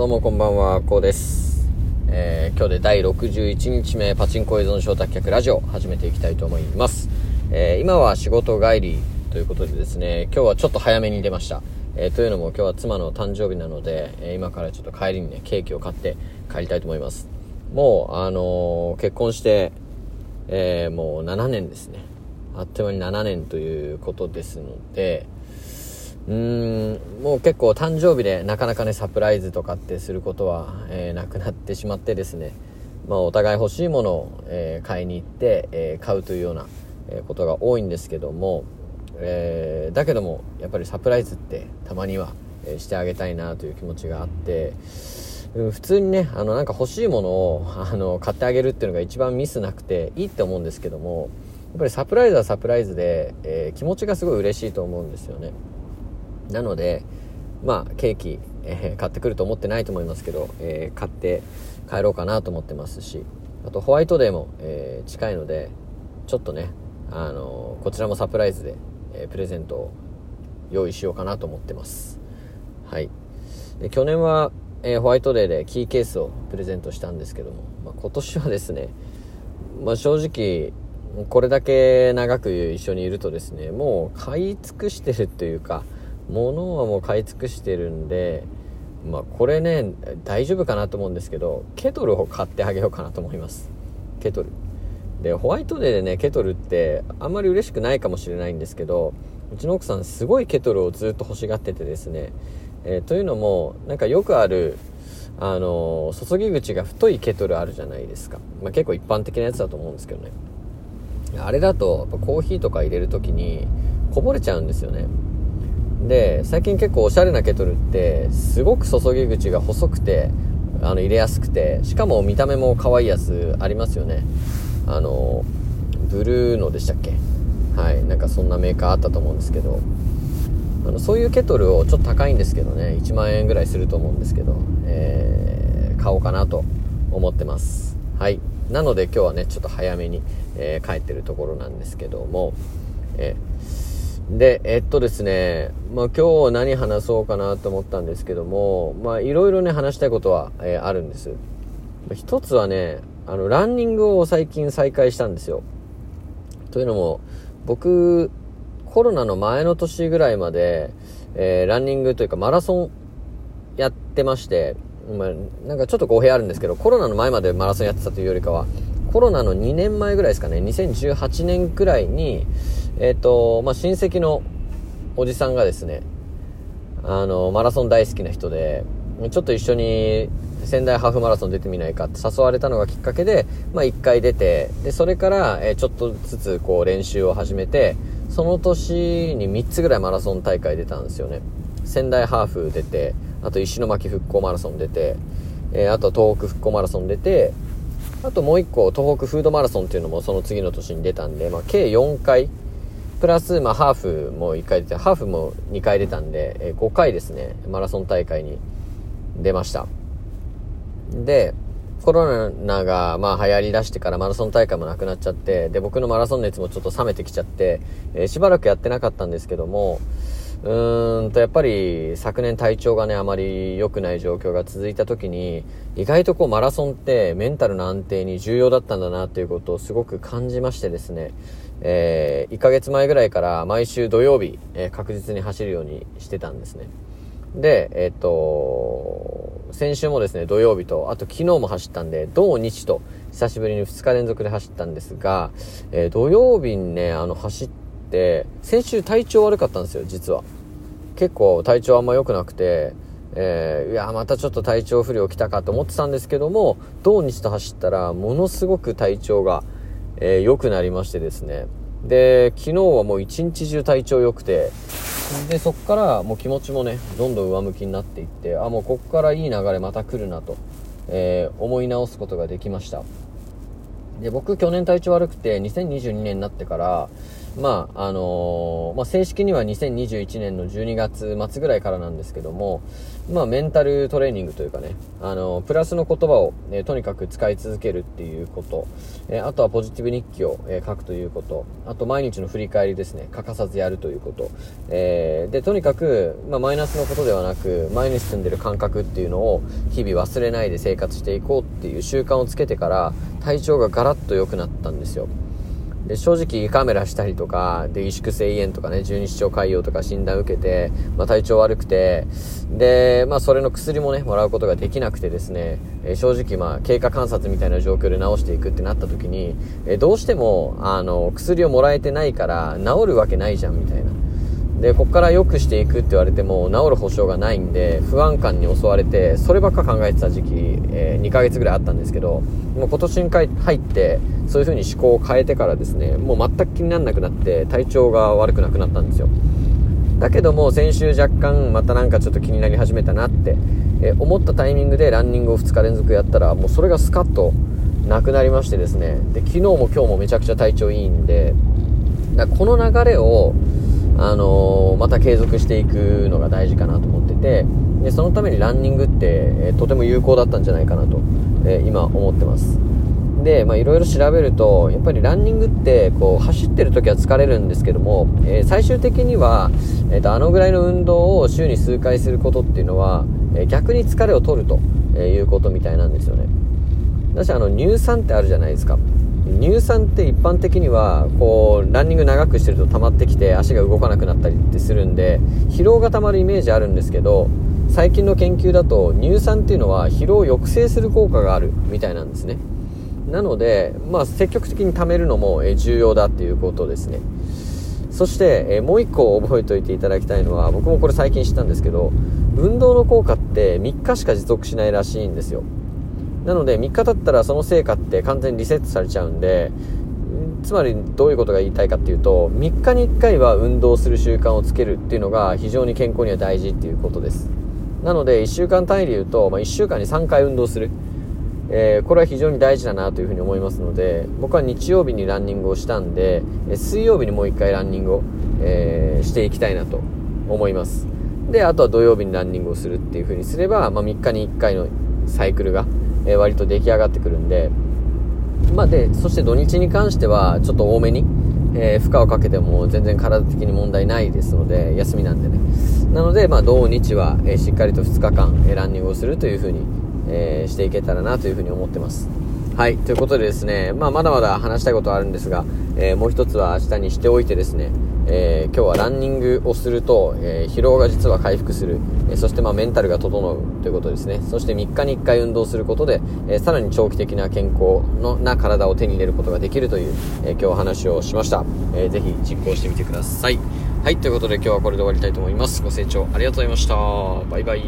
どうもこんばんは、こうです。えー今日で第61日目パチンコ依存症脱却ラジオ始めていきたいと思います。えー今は仕事帰りということでですね、今日はちょっと早めに出ました。えーというのも今日は妻の誕生日なので、え今からちょっと帰りにね、ケーキを買って帰りたいと思います。もう、あの結婚して、えーもう7年ですね。あっという間に7年ということですので、うーんもう結構誕生日でなかなかねサプライズとかってすることは、えーなくなってしまってですね、まあ、お互い欲しいものを、えー買いに行って、えー買うというような、えことが多いんですけども、えだけどもやっぱりサプライズってたまには、えしてあげたいなという気持ちがあって普通にねあのなんか欲しいものをあの買ってあげるっていうのが一番ミスなくていいって思うんですけどもやっぱりサプライズはサプライズで、え気持ちがすごい嬉しいと思うんですよね。なのでまあケーキ、えー買ってくると思ってないと思いますけど、えー買って帰ろうかなと思ってますしあとホワイトデーも、えー近いのでちょっとね、あのこちらもサプライズで、えプレゼントを用意しようかなと思ってます。はい。で去年は、えホワイトデーでキーケースをプレゼントしたんですけども、まあ、今年はですねまあ、正直これだけ長く一緒にいるとですねもう買い尽くしてるというか物はもう買い尽くしてるんでまあこれね大丈夫かなと思うんですけどケトルを買ってあげようかなと思います。ケトル。でホワイトデーでねケトルってあんまり嬉しくないかもしれないんですけどうちの奥さんすごいケトルをずっと欲しがっててですね、えーというのもなんかよくあるあの注ぎ口が太いケトルあるじゃないですか、まあ、結構一般的なやつだと思うんですけどね。あれだとコーヒーとか入れる時にこぼれちゃうんですよね。で最近結構おしゃれなケトルってすごく注ぎ口が細くてあの入れやすくてしかも見た目も可愛いやつありますよね。あのブルーのでしたっけ？はいなんかそんなメーカーあったと思うんですけど。あのそういうケトルをちょっと高いんですけどね1万円ぐらいすると思うんですけど、えー買おうかなと思ってます。はいなので今日はねちょっと早めに、えー帰ってるところなんですけども、えーでえっとですね、まあ、今日何話そうかなと思ったんですけどもまあいろいろね話したいことは、えーあるんです。一つはねあのランニングを最近再開したんですよ。というのも僕コロナの前の年ぐらいまで、えーランニングというかマラソンやってまして、まあ、なんかちょっと語弊あるんですけどコロナの前までマラソンやってたというよりかはコロナの2年前ぐらいですかね2018年くらいにえっ、とまあ親戚のおじさんがですねあのマラソン大好きな人でちょっと一緒に仙台ハーフマラソン出てみないかって誘われたのがきっかけで、まあ、1回出てでそれから、えちょっとずつこう練習を始めてその年に3つぐらいマラソン大会出たんですよね。仙台ハーフ出てあと石巻復興マラソン出て、えーあと東北復興マラソン出てあともう1個東北フードマラソンっていうのもその次の年に出たんで、まあ、計4回プラス、まあ、ハーフも1回出てハーフも2回出たんで、えー5回ですねマラソン大会に出ました。でコロナがまあ流行りだしてからマラソン大会もなくなっちゃってで僕のマラソン熱もちょっと冷めてきちゃって、えーしばらくやってなかったんですけどもうーんとやっぱり昨年体調がねあまり良くない状況が続いた時に意外とこうマラソンってメンタルの安定に重要だったんだなっていうことをすごく感じましてですね、え1ヶ月前ぐらいから毎週土曜日、えー確実に走るようにしてたんですねで、えっ、と、先週もですね、土曜日と、あと昨日も走ったんで、土日と、久しぶりに2日連続で走ったんですが、えー土曜日にね、あの、走って、先週体調悪かったんですよ、実は。結構体調あんま良くなくて、えーいや、またちょっと体調不良来たかと思ってたんですけども、土日と走ったら、ものすごく体調が、えー良くなりましてですね。で、昨日はもう一日中体調良くて、で、そっからもう気持ちもね、どんどん上向きになっていって、あ、もうこっからいい流れまた来るなと、えー思い直すことができました。で、僕去年体調悪くて、2022年になってから、まあ、あのー、まあ、正式には2021年の12月末ぐらいからなんですけども、まあ、メンタルトレーニングというかね、あのー、プラスの言葉を、ね、とにかく使い続けるっていうこと、え、あとはポジティブ日記を、え書くということ、あと毎日の振り返りですね、欠かさずやるということ、えで、とにかく、まあ、マイナスのことではなく、前に進んでる感覚っていうのを日々忘れないで生活していこうっていう習慣をつけてから、体調がガラッと良くなったんですよ。で正直胃カメラしたりとかで萎縮性胃炎とかね十二指腸潰瘍とか診断受けて、まあ、体調悪くてで、まあ、それの薬もねもらうことができなくてですね、え正直まあ経過観察みたいな状況で治していくってなった時に、えどうしてもあの薬をもらえてないから治るわけないじゃんみたいな。でここから良くしていくって言われても治る保証がないんで不安感に襲われてそればっか考えてた時期、えー、2ヶ月ぐらいあったんですけどもう今年に入ってそういう風に思考を変えてからですねもう全く気にならなくなって体調が悪くなくなったんですよ。だけども先週若干またなんかちょっと気になり始めたなって、えー、思ったタイミングでランニングを2日連続やったらもうそれがスカッとなくなりましてですね。で昨日も今日もめちゃくちゃ体調いいんでだこの流れをあのー、また継続していくのが大事かなと思ってて、で、そのためにランニングって、え、とても有効だったんじゃないかなと、え、今思ってます。で、いろいろ調べると、やっぱりランニングって、こう、走ってる時は疲れるんですけども、え最終的には、えっ、と、あのぐらいの運動を週に数回することっていうのは、え逆に疲れを取るということみたいなんですよね。だし、あの、乳酸ってあるじゃないですか。乳酸って一般的にはこうランニング長くしてると溜まってきて足が動かなくなったりってするんで疲労が溜まるイメージあるんですけど最近の研究だと乳酸っていうのは疲労を抑制する効果があるみたいなんですね。なので、まあ、積極的に貯めるのも重要だっていうことですね。そして、えもう1個覚えておいていただきたいのは僕もこれ最近知ったんですけど運動の効果って3日しか持続しないらしいんですよ。なので3日経ったらその成果って完全にリセットされちゃうんでつまりどういうことが言いたいかっていうと3日に1回は運動する習慣をつけるっていうのが非常に健康には大事っていうことです。なので1週間単位で言うと、まあ、1週間に3回運動する、えー、これは非常に大事だなというふうに思いますので僕は日曜日にランニングをしたんで水曜日にもう1回ランニングを、えー、していきたいなと思います。であとは土曜日にランニングをするっていうふうにすれば、まあ、3日に1回のサイクルがえー、割と出来上がってくるんで、まあで、そして土日に関してはちょっと多めに、えー、負荷をかけても全然体的に問題ないですので、休みなんでね。なので、まあ土日は、えー、しっかりと2日間、えー、ランニングをするという風に、えしていけたらなという風に思ってます。はい、ということでですね、まあまだまだ話したいことはあるんですが、えもう一つは明日にしておいてですね、えー、今日はランニングをすると、えー、疲労が実は回復する、えー、そしてまあメンタルが整うということですね。そして3日に1回運動することで、えさらに長期的な健康のな体を手に入れることができるという、え今日話をしました、えー、ぜひ実行してみてください。はいということで今日はこれで終わりたいと思います。ご清聴ありがとうございました。バイバイ。